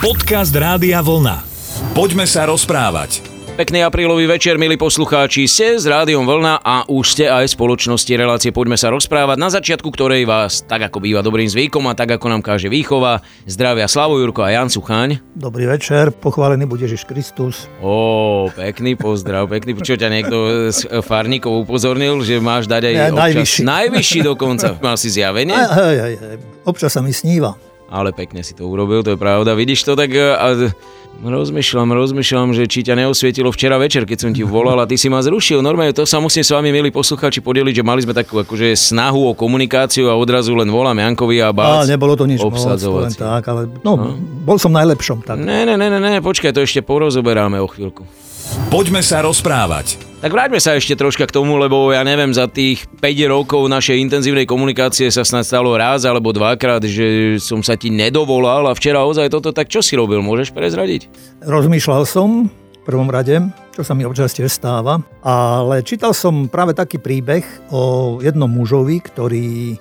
Podcast Rádia Vlna. Poďme sa rozprávať. Pekný aprílový večer, milí poslucháči, ste s Rádiom Vlna a už ste aj v spoločnosti relácie Poďme sa rozprávať, na začiatku ktorej vás, tak ako býva dobrým zvykom a tak ako nám káže výchova, zdravia Slavo Jurko a Jan Suchaň. Dobrý večer, pochválený bude Ježiš Kristus. Ó, pekný pozdrav, pekný, čo ťa niekto z farníkov upozornil, že máš dať aj Ja, občas, najvyšší. najvyšší dokonca. Mal si zjavenie? Aj, aj, aj, aj. Občas sa mi sníva. Ale pekne si to urobil, to je pravda. Vidíš to tak... e, A, rozmýšľam, rozmýšľam, že či ťa neosvietilo včera večer, keď som ti volal a ty si ma zrušil. Normálne to sa musím s vami, milí poslucháči, podeliť, že mali sme takú akože snahu o komunikáciu a odrazu len volám Jankovi a bác. nebolo to nič len tak, ale no, bol som najlepšom. Tak. Ne, ne, ne, ne, ne, počkaj, to ešte porozoberáme o chvíľku. Poďme sa rozprávať. Tak vráťme sa ešte troška k tomu, lebo ja neviem, za tých 5 rokov našej intenzívnej komunikácie sa snad stalo raz alebo dvakrát, že som sa ti nedovolal a včera ozaj toto, tak čo si robil, môžeš prezradiť? Rozmýšľal som v prvom rade, čo sa mi občas tiež stáva, ale čítal som práve taký príbeh o jednom mužovi, ktorý,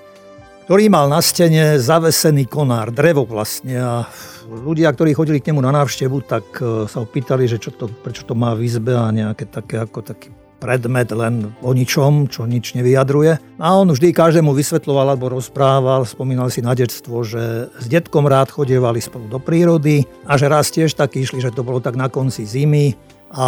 ktorý mal na stene zavesený konár, drevo vlastne a ľudia, ktorí chodili k nemu na návštevu, tak e, sa opýtali, že čo to, prečo to má v izbe a nejaké také ako taký predmet len o ničom, čo nič nevyjadruje. A on vždy každému vysvetloval alebo rozprával, spomínal si na detstvo, že s detkom rád chodievali spolu do prírody a že raz tiež tak išli, že to bolo tak na konci zimy a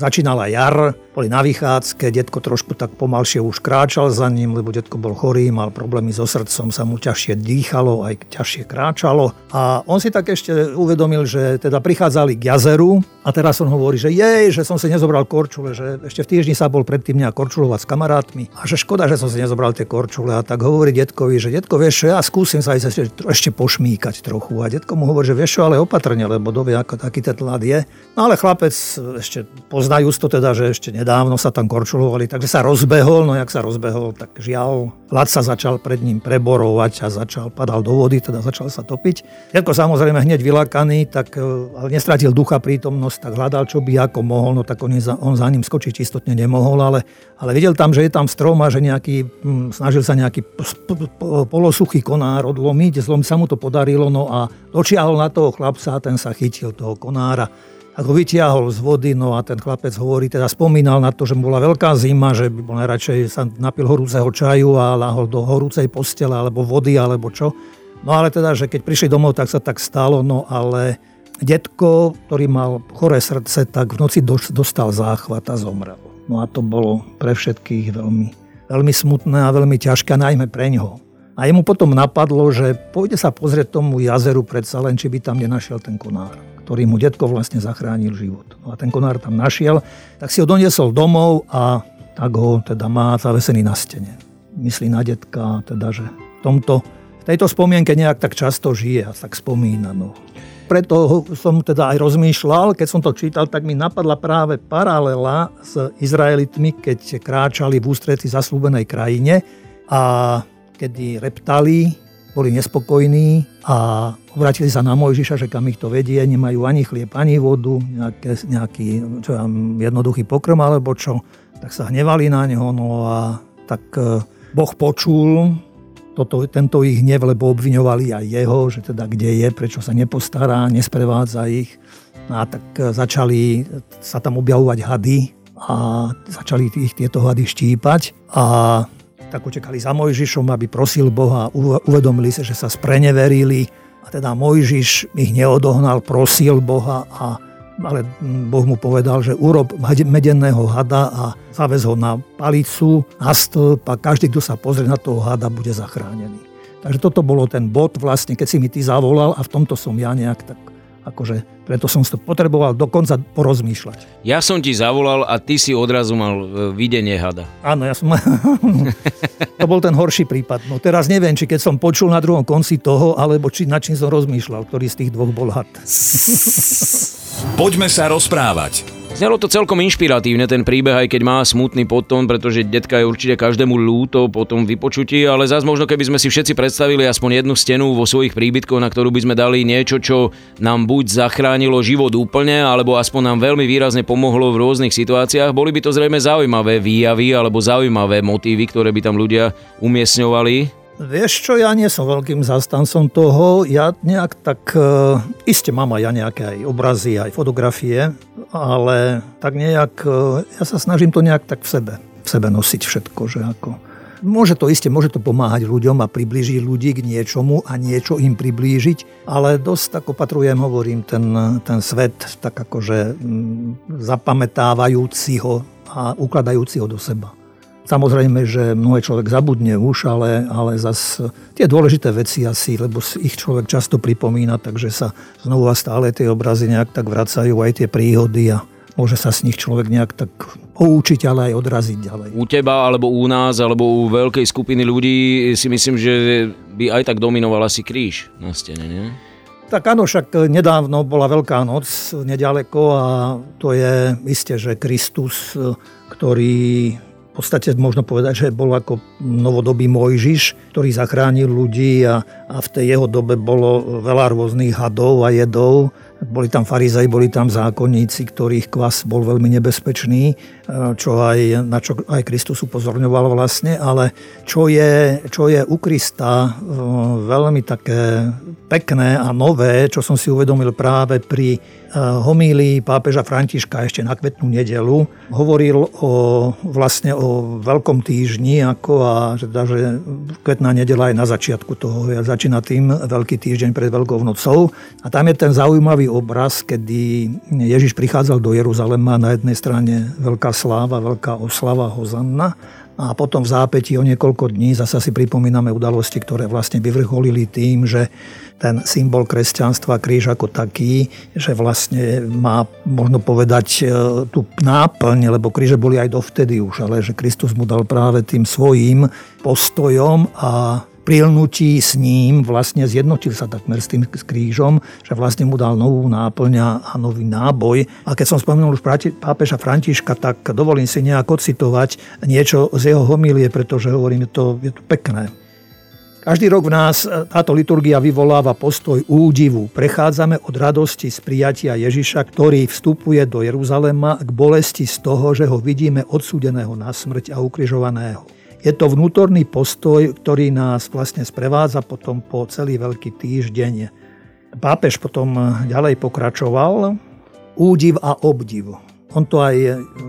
začínala jar, boli na vychádzke, detko trošku tak pomalšie už kráčal za ním, lebo detko bol chorý, mal problémy so srdcom, sa mu ťažšie dýchalo, aj ťažšie kráčalo. A on si tak ešte uvedomil, že teda prichádzali k jazeru a teraz on hovorí, že jej, že som si nezobral korčule, že ešte v týždni sa bol predtým nejak korčulovať s kamarátmi a že škoda, že som si nezobral tie korčule a tak hovorí detkovi, že detko, vieš čo, ja skúsim sa ešte, ešte pošmíkať trochu a detko mu hovorí, že vieš čo, ale opatrne, lebo dovie, ako taký ten tlad je. No ale chlapec ešte poznajú to teda, že ešte nedávno sa tam korčulovali, takže sa rozbehol, no jak sa rozbehol, tak žiaľ, ľad sa začal pred ním preborovať a začal, padal do vody, teda začal sa topiť. Detko samozrejme hneď vylakaný, tak e, ale nestratil ducha prítomnosť, tak hľadal, čo by ako mohol, no tak on, je on za ním skočiť istotne nemohol, ale, ale videl tam, že je tam strom a že nejaký, hm, snažil sa nejaký polosuchý konár odlomiť, zlom sa mu to podarilo, no a dočiahol na toho chlapca a ten sa chytil toho konára a ho vytiahol z vody, no a ten chlapec hovorí, teda spomínal na to, že bola veľká zima, že by bol najradšej sa napil horúceho čaju a láhol do horúcej postele alebo vody alebo čo. No ale teda, že keď prišli domov, tak sa tak stalo, no ale detko, ktorý mal choré srdce, tak v noci dos- dostal záchvat a zomrel. No a to bolo pre všetkých veľmi, veľmi smutné a veľmi ťažké, najmä pre ňoho. A jemu potom napadlo, že pôjde sa pozrieť tomu jazeru predsa len, či by tam nenašiel ten konár, ktorý mu detko vlastne zachránil život. No a ten konár tam našiel, tak si ho doniesol domov a tak ho teda má zavesený na stene. Myslí na detka, teda, že v tomto, v tejto spomienke nejak tak často žije a tak spomína. No. Preto som teda aj rozmýšľal, keď som to čítal, tak mi napadla práve paralela s Izraelitmi, keď kráčali v ústretí zaslúbenej krajine a kedy reptali, boli nespokojní a obratili sa na Mojžiša, že kam ich to vedie, nemajú ani chlieb, ani vodu, nejaké, nejaký čo ja, jednoduchý pokrm alebo čo, tak sa hnevali na neho, no a tak e, Boh počul toto, tento ich hnev, lebo obviňovali aj jeho, že teda kde je, prečo sa nepostará, nesprevádza ich. No a tak e, začali sa tam objavovať hady a začali ich tieto hady štípať. A tak utekali za Mojžišom, aby prosil Boha, uve- uvedomili sa, že sa spreneverili a teda Mojžiš ich neodohnal, prosil Boha a ale Boh mu povedal, že urob medenného hada a zavez ho na palicu, na stĺp a každý, kto sa pozrie na toho hada, bude zachránený. Takže toto bolo ten bod vlastne, keď si mi ty zavolal a v tomto som ja nejak tak akože preto som si to potreboval dokonca porozmýšľať. Ja som ti zavolal a ty si odrazu mal e, videnie hada. Áno, ja som... to bol ten horší prípad. No teraz neviem, či keď som počul na druhom konci toho, alebo či na čím som rozmýšľal, ktorý z tých dvoch bol had. Poďme sa rozprávať. Znelo to celkom inšpiratívne ten príbeh, aj keď má smutný podtón, pretože detka je určite každému lúto po tom vypočutí, ale zás možno keby sme si všetci predstavili aspoň jednu stenu vo svojich príbytkoch, na ktorú by sme dali niečo, čo nám buď zachránilo život úplne, alebo aspoň nám veľmi výrazne pomohlo v rôznych situáciách, boli by to zrejme zaujímavé výjavy alebo zaujímavé motívy, ktoré by tam ľudia umiestňovali. Vieš čo, ja nie som veľkým zastancom toho. Ja nejak tak, e, iste mám aj ja nejaké aj obrazy, aj fotografie, ale tak nejak, e, ja sa snažím to nejak tak v sebe, v sebe nosiť všetko, že ako... Môže to iste, môže to pomáhať ľuďom a priblížiť ľudí k niečomu a niečo im priblížiť, ale dosť tak opatrujem, hovorím, ten, ten svet tak akože mm, zapamätávajúci ho a ukladajúci ho do seba. Samozrejme, že mnohé človek zabudne už, ale, ale zas tie dôležité veci asi, lebo ich človek často pripomína, takže sa znovu a stále tie obrazy nejak tak vracajú, aj tie príhody a môže sa z nich človek nejak tak poučiť, ale aj odraziť ďalej. U teba, alebo u nás, alebo u veľkej skupiny ľudí si myslím, že by aj tak dominoval asi kríž na stene, nie? Tak áno, však nedávno bola Veľká noc nedaleko a to je isté, že Kristus, ktorý v podstate možno povedať, že bol ako novodobý Mojžiš, ktorý zachránil ľudí a, a v tej jeho dobe bolo veľa rôznych hadov a jedov boli tam farizei, boli tam zákonníci, ktorých kvas bol veľmi nebezpečný, e, čo aj, na čo aj Kristus upozorňoval vlastne, ale čo je, čo je u Krista e, veľmi také pekné a nové, čo som si uvedomil práve pri e, homílii pápeža Františka ešte na kvetnú nedelu, hovoril o, vlastne o veľkom týždni, ako a teda, že kvetná nedela je na začiatku toho, ja začína tým veľký týždeň pred Veľkou nocou. A tam je ten zaujímavý obraz, kedy Ježiš prichádzal do Jeruzalema, na jednej strane veľká sláva, veľká oslava Hozanna a potom v zápäti o niekoľko dní zase si pripomíname udalosti, ktoré vlastne vyvrcholili tým, že ten symbol kresťanstva, kríž ako taký, že vlastne má, možno povedať, e, tú náplň, lebo kríže boli aj dovtedy už, ale že Kristus mu dal práve tým svojím postojom a prilnutí s ním vlastne zjednotil sa takmer s tým krížom, že vlastne mu dal novú náplň a nový náboj. A keď som spomenul už pápeža Františka, tak dovolím si nejako citovať niečo z jeho homílie, pretože hovorím, to, je to pekné. Každý rok v nás táto liturgia vyvoláva postoj údivu. Prechádzame od radosti z prijatia Ježiša, ktorý vstupuje do Jeruzalema k bolesti z toho, že ho vidíme odsúdeného na smrť a ukrižovaného. Je to vnútorný postoj, ktorý nás vlastne sprevádza potom po celý veľký týždeň. Pápež potom ďalej pokračoval. Údiv a obdiv. On to, aj,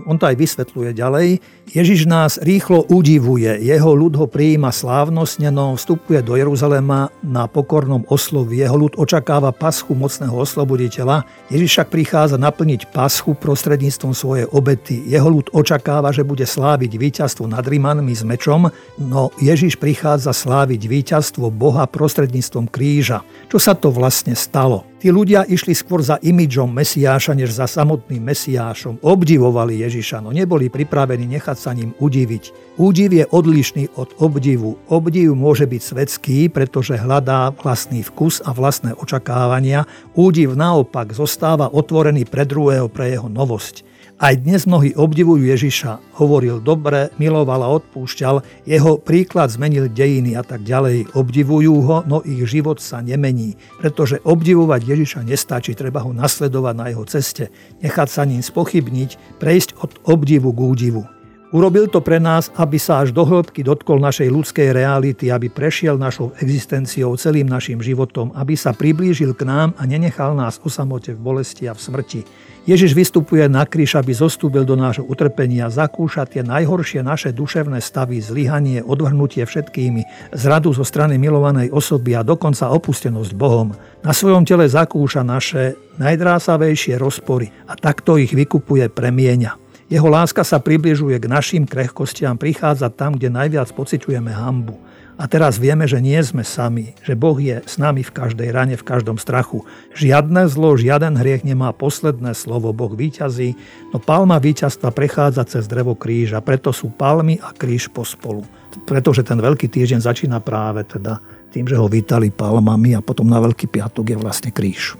on to aj vysvetľuje ďalej. Ježiš nás rýchlo udivuje, jeho ľud ho prijíma slávnostne, no vstupuje do Jeruzalema na pokornom oslovi. Jeho ľud očakáva paschu mocného osloboditeľa. Ježiš však prichádza naplniť paschu prostredníctvom svojej obety. Jeho ľud očakáva, že bude sláviť víťazstvo nad Rimanmi s mečom, no Ježiš prichádza sláviť víťazstvo Boha prostredníctvom kríža. Čo sa to vlastne stalo? Tí ľudia išli skôr za imidžom Mesiáša, než za samotným Mesiášom. Obdivovali Ježiša, no neboli pripravení nechať sa ním udiviť. Údiv je odlišný od obdivu. Obdiv môže byť svetský, pretože hľadá vlastný vkus a vlastné očakávania. Údiv naopak zostáva otvorený pre druhého pre jeho novosť. Aj dnes mnohí obdivujú Ježiša. Hovoril dobre, miloval a odpúšťal, jeho príklad zmenil dejiny a tak ďalej. Obdivujú ho, no ich život sa nemení. Pretože obdivovať Ježiša nestačí, treba ho nasledovať na jeho ceste, nechať sa ním spochybniť, prejsť od obdivu k údivu. Urobil to pre nás, aby sa až do hĺbky dotkol našej ľudskej reality, aby prešiel našou existenciou celým našim životom, aby sa priblížil k nám a nenechal nás o samote v bolesti a v smrti. Ježiš vystupuje na kríž, aby zostúbil do nášho utrpenia, zakúša tie najhoršie naše duševné stavy, zlyhanie, odvrhnutie všetkými, zradu zo strany milovanej osoby a dokonca opustenosť Bohom. Na svojom tele zakúša naše najdrásavejšie rozpory a takto ich vykupuje premieňa. Jeho láska sa približuje k našim krehkostiam, prichádza tam, kde najviac pociťujeme hambu. A teraz vieme, že nie sme sami, že Boh je s nami v každej rane, v každom strachu. Žiadne zlo, žiaden hriech nemá posledné slovo. Boh výťazí, no palma víťazstva prechádza cez drevo kríža, preto sú palmy a kríž pospolu. Pretože ten veľký týždeň začína práve teda tým, že ho vítali palmami a potom na Veľký piatok je vlastne kríž.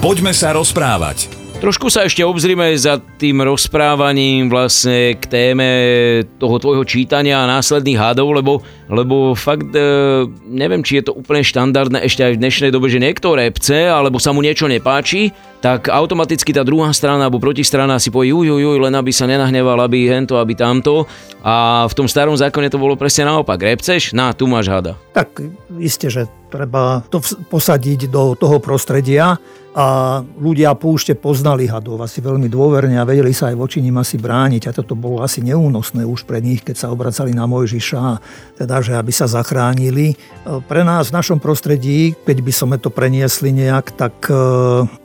Poďme sa rozprávať. Trošku sa ešte obzrime za tým rozprávaním vlastne k téme toho tvojho čítania a následných hádov, lebo, lebo fakt e, neviem, či je to úplne štandardné ešte aj v dnešnej dobe, že niekto repce alebo sa mu niečo nepáči, tak automaticky tá druhá strana alebo protistrana si povie juj, juj, len aby sa nenahneval, aby hento, aby tamto. A v tom starom zákone to bolo presne naopak. Repceš? Na, tu máš hada. Tak isté, že treba to posadiť do toho prostredia a ľudia púšte poznali hadov asi veľmi dôverne a vedeli sa aj voči nim asi brániť a toto bolo asi neúnosné už pre nich, keď sa obracali na Mojžiša, teda, že aby sa zachránili. Pre nás v našom prostredí, keď by sme to preniesli nejak, tak e,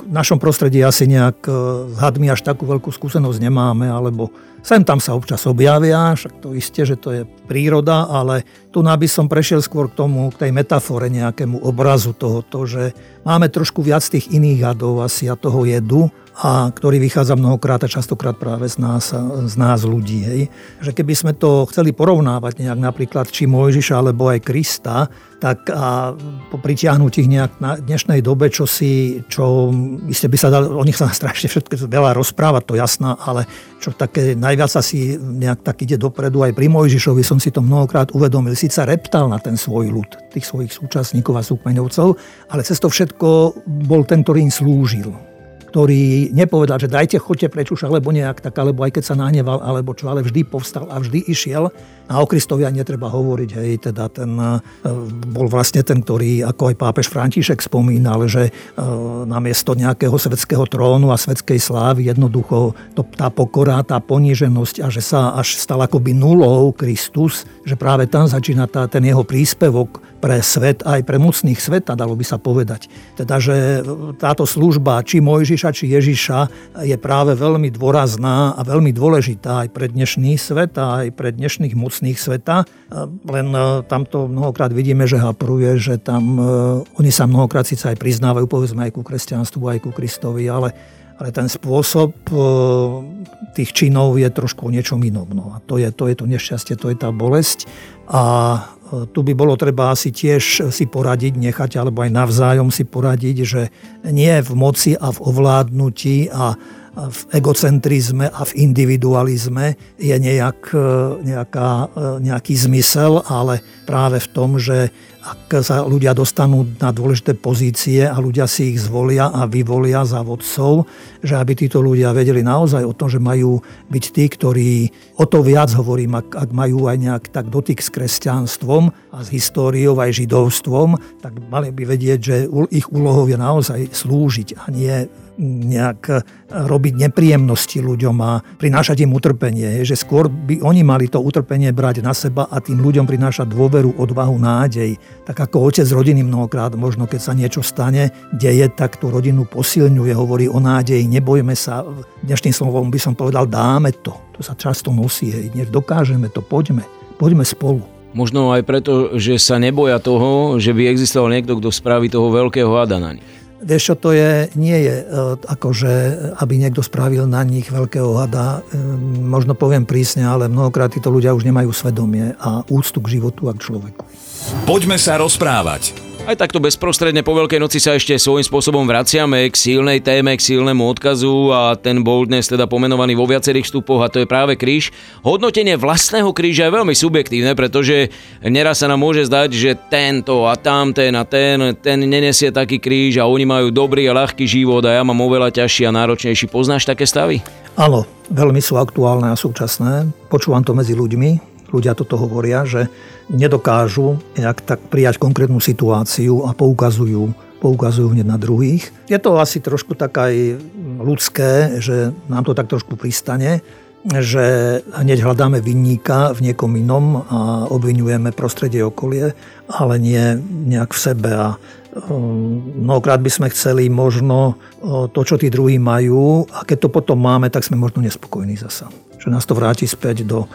v našom prostredí asi nejak e, s hadmi až takú veľkú skúsenosť nemáme, alebo Sem tam sa občas objavia, však to isté, že to je príroda, ale tu by som prešiel skôr k tomu, k tej metafore, nejakému obrazu tohoto, že máme trošku viac tých iných hadov asi a toho jedu, a ktorý vychádza mnohokrát a častokrát práve z nás, z nás ľudí. Hej. Že keby sme to chceli porovnávať nejak napríklad či Mojžiša alebo aj Krista, tak a po pritiahnutí ich nejak na dnešnej dobe, čo si, čo iste by sa dal, o nich sa strašne všetko veľa rozprávať, to jasná, ale čo také najviac asi nejak tak ide dopredu, aj pri Mojžišovi som si to mnohokrát uvedomil, síce reptal na ten svoj ľud, tých svojich súčasníkov a súkmeňovcov, ale cez to všetko bol ten, ktorý im slúžil ktorý nepovedal, že dajte, choďte preč alebo nejak tak, alebo aj keď sa nahneval, alebo čo, ale vždy povstal a vždy išiel. A o Kristovi ani netreba hovoriť, hej, teda ten e, bol vlastne ten, ktorý, ako aj pápež František spomínal, že e, namiesto nejakého svetského trónu a svetskej slávy jednoducho to, tá pokora, tá poníženosť a že sa až stal akoby nulou Kristus, že práve tam začína tá, ten jeho príspevok pre svet, aj pre mocných sveta, dalo by sa povedať. Teda, že táto služba, či Mojžiša, či Ježiša, je práve veľmi dôrazná a veľmi dôležitá aj pre dnešný svet a aj pre dnešných mocných sveta. Len e, tamto mnohokrát vidíme, že hapruje, že tam e, oni sa mnohokrát síce aj priznávajú, povedzme aj ku kresťanstvu, aj ku Kristovi, ale ale ten spôsob e, tých činov je trošku o niečom inom. No. A to je, to je to nešťastie, to je tá bolesť. A tu by bolo treba asi tiež si poradiť, nechať, alebo aj navzájom si poradiť, že nie v moci a v ovládnutí a v egocentrizme a v individualizme je nejak, nejaká, nejaký zmysel, ale práve v tom, že ak sa ľudia dostanú na dôležité pozície a ľudia si ich zvolia a vyvolia za vodcov, že aby títo ľudia vedeli naozaj o tom, že majú byť tí, ktorí o to viac hovorím, ak, ak majú aj nejak tak dotyk s kresťanstvom a s históriou aj židovstvom, tak mali by vedieť, že ich úlohou je naozaj slúžiť a nie nejak eh, robiť nepríjemnosti ľuďom a prinášať im utrpenie. Že skôr by oni mali to utrpenie brať na seba a tým ľuďom prinášať dôveru, odvahu, nádej. Tak ako otec rodiny mnohokrát, možno keď sa niečo stane, deje, tak tú rodinu posilňuje, hovorí o nádeji, nebojme sa. Dnešným slovom by som povedal, dáme to. To sa často nosí, hej. Dokážeme to, poďme. Poďme spolu. Možno aj preto, že sa neboja toho, že by existoval niekto, kto spraví toho veľkého hada na nich. Vieš čo, to je, nie je e, akože, aby niekto spravil na nich veľkého hada. E, možno poviem prísne, ale mnohokrát títo ľudia už nemajú svedomie a úctu k životu a k človeku. Poďme sa rozprávať. Aj takto bezprostredne po Veľkej noci sa ešte svojím spôsobom vraciame k silnej téme, k silnému odkazu a ten bol dnes teda pomenovaný vo viacerých vstupoch a to je práve kríž. Hodnotenie vlastného kríža je veľmi subjektívne, pretože neraz sa nám môže zdať, že tento a tamten a ten, ten nenesie taký kríž a oni majú dobrý a ľahký život a ja mám oveľa ťažší a náročnejší. Poznáš také stavy? Áno, veľmi sú aktuálne a súčasné. Počúvam to medzi ľuďmi, ľudia toto hovoria, že nedokážu nejak tak prijať konkrétnu situáciu a poukazujú, poukazujú hneď na druhých. Je to asi trošku tak aj ľudské, že nám to tak trošku pristane, že hneď hľadáme vinníka v niekom inom a obvinujeme prostredie okolie, ale nie nejak v sebe. A mnohokrát by sme chceli možno to, čo tí druhí majú a keď to potom máme, tak sme možno nespokojní zasa. Že nás to vráti späť do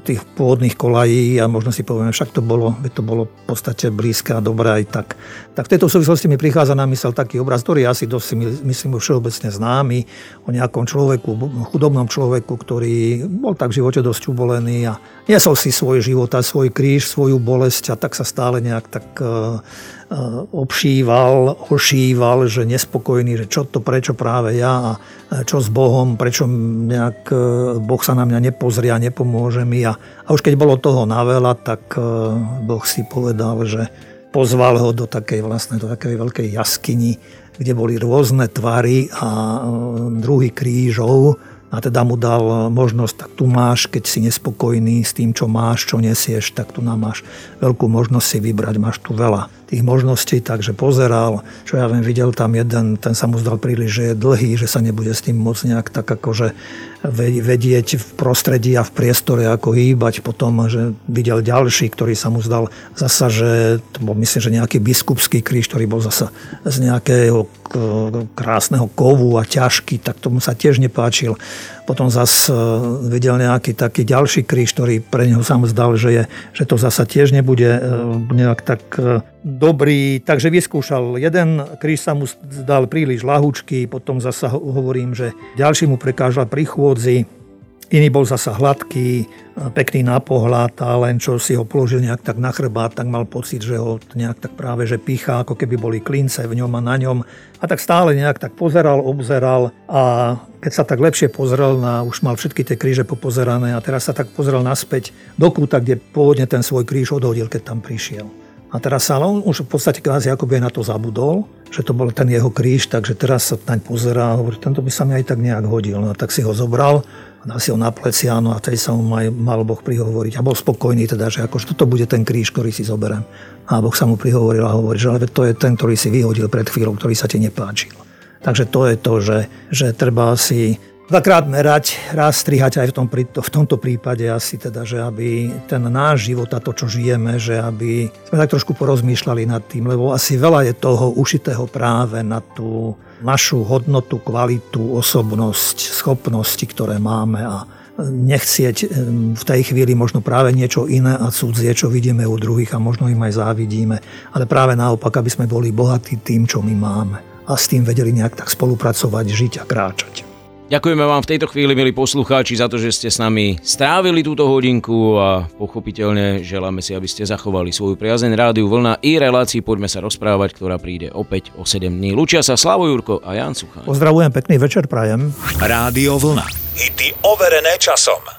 tých pôvodných kolají a možno si povieme, však to bolo, to bolo v podstate blízke a dobré aj tak. Tak v tejto súvislosti mi prichádza na mysel taký obraz, ktorý je asi dosť, myslím, všeobecne známy, o nejakom človeku, chudobnom človeku, ktorý bol tak v živote dosť ubolený a niesol si svoj život a svoj kríž, svoju bolesť a tak sa stále nejak tak e, obšíval, ošíval, že nespokojný, že čo to, prečo práve ja a čo s Bohom, prečo nejak Boh sa na mňa nepozrie a nepomôže mi. A, a už keď bolo toho naveľa, tak Boh si povedal, že pozval ho do takej vlastne, do takej veľkej jaskyni, kde boli rôzne tvary a druhy krížov a teda mu dal možnosť, tak tu máš, keď si nespokojný s tým, čo máš, čo nesieš, tak tu nám máš veľkú možnosť si vybrať, máš tu veľa tých možností, takže pozeral, čo ja viem, videl tam jeden, ten sa mu zdal príliš, že je dlhý, že sa nebude s tým môcť nejak tak akože vedieť v prostredí a v priestore, ako hýbať. Potom, že videl ďalší, ktorý sa mu zdal zasa, že to bol myslím, že nejaký biskupský kríž, ktorý bol zasa z nejakého krásneho kovu a ťažký, tak tomu sa tiež nepáčil. Potom zas e, videl nejaký taký ďalší kríž, ktorý pre neho sa mu zdal, že, je, že to zasa tiež nebude e, nejak tak e, dobrý. Takže vyskúšal jeden kríž sa mu zdal príliš lahučký, potom zasa hovorím, že ďalší mu prekážal pri chôdzi, Iný bol zasa hladký, pekný na pohľad a len čo si ho položil nejak tak na chrbát, tak mal pocit, že ho nejak tak práve že pícha, ako keby boli klince v ňom a na ňom. A tak stále nejak tak pozeral, obzeral a keď sa tak lepšie pozrel na, už mal všetky tie kríže popozerané a teraz sa tak pozrel naspäť do kúta, kde pôvodne ten svoj kríž odhodil, keď tam prišiel. A teraz sa on už v podstate kvázi akoby na to zabudol, že to bol ten jeho kríž, takže teraz sa naň pozerá a hovorí, tento by sa mi aj tak nejak hodil. No tak si ho zobral, ho na pleciano a vtedy sa mu mal, mal Boh prihovoriť. A bol spokojný teda, že akože toto bude ten kríž, ktorý si zoberiem. A Boh sa mu prihovoril a hovorí, že ale to je ten, ktorý si vyhodil pred chvíľou, ktorý sa ti nepáčil. Takže to je to, že, že treba si dvakrát merať, raz strihať aj v, tom, v tomto prípade asi teda, že aby ten náš život a to, čo žijeme, že aby sme tak trošku porozmýšľali nad tým, lebo asi veľa je toho ušitého práve na tú našu hodnotu, kvalitu, osobnosť, schopnosti, ktoré máme a nechcieť v tej chvíli možno práve niečo iné a cudzie, čo vidíme u druhých a možno im aj závidíme, ale práve naopak, aby sme boli bohatí tým, čo my máme a s tým vedeli nejak tak spolupracovať, žiť a kráčať. Ďakujeme vám v tejto chvíli, milí poslucháči, za to, že ste s nami strávili túto hodinku a pochopiteľne želáme si, aby ste zachovali svoju priazeň rádiu Vlna i relácii Poďme sa rozprávať, ktorá príde opäť o 7 dní. Lučia sa Slavo Jurko a Jan Suchan. Pozdravujem, pekný večer prajem. Rádio Vlna. Hity overené časom.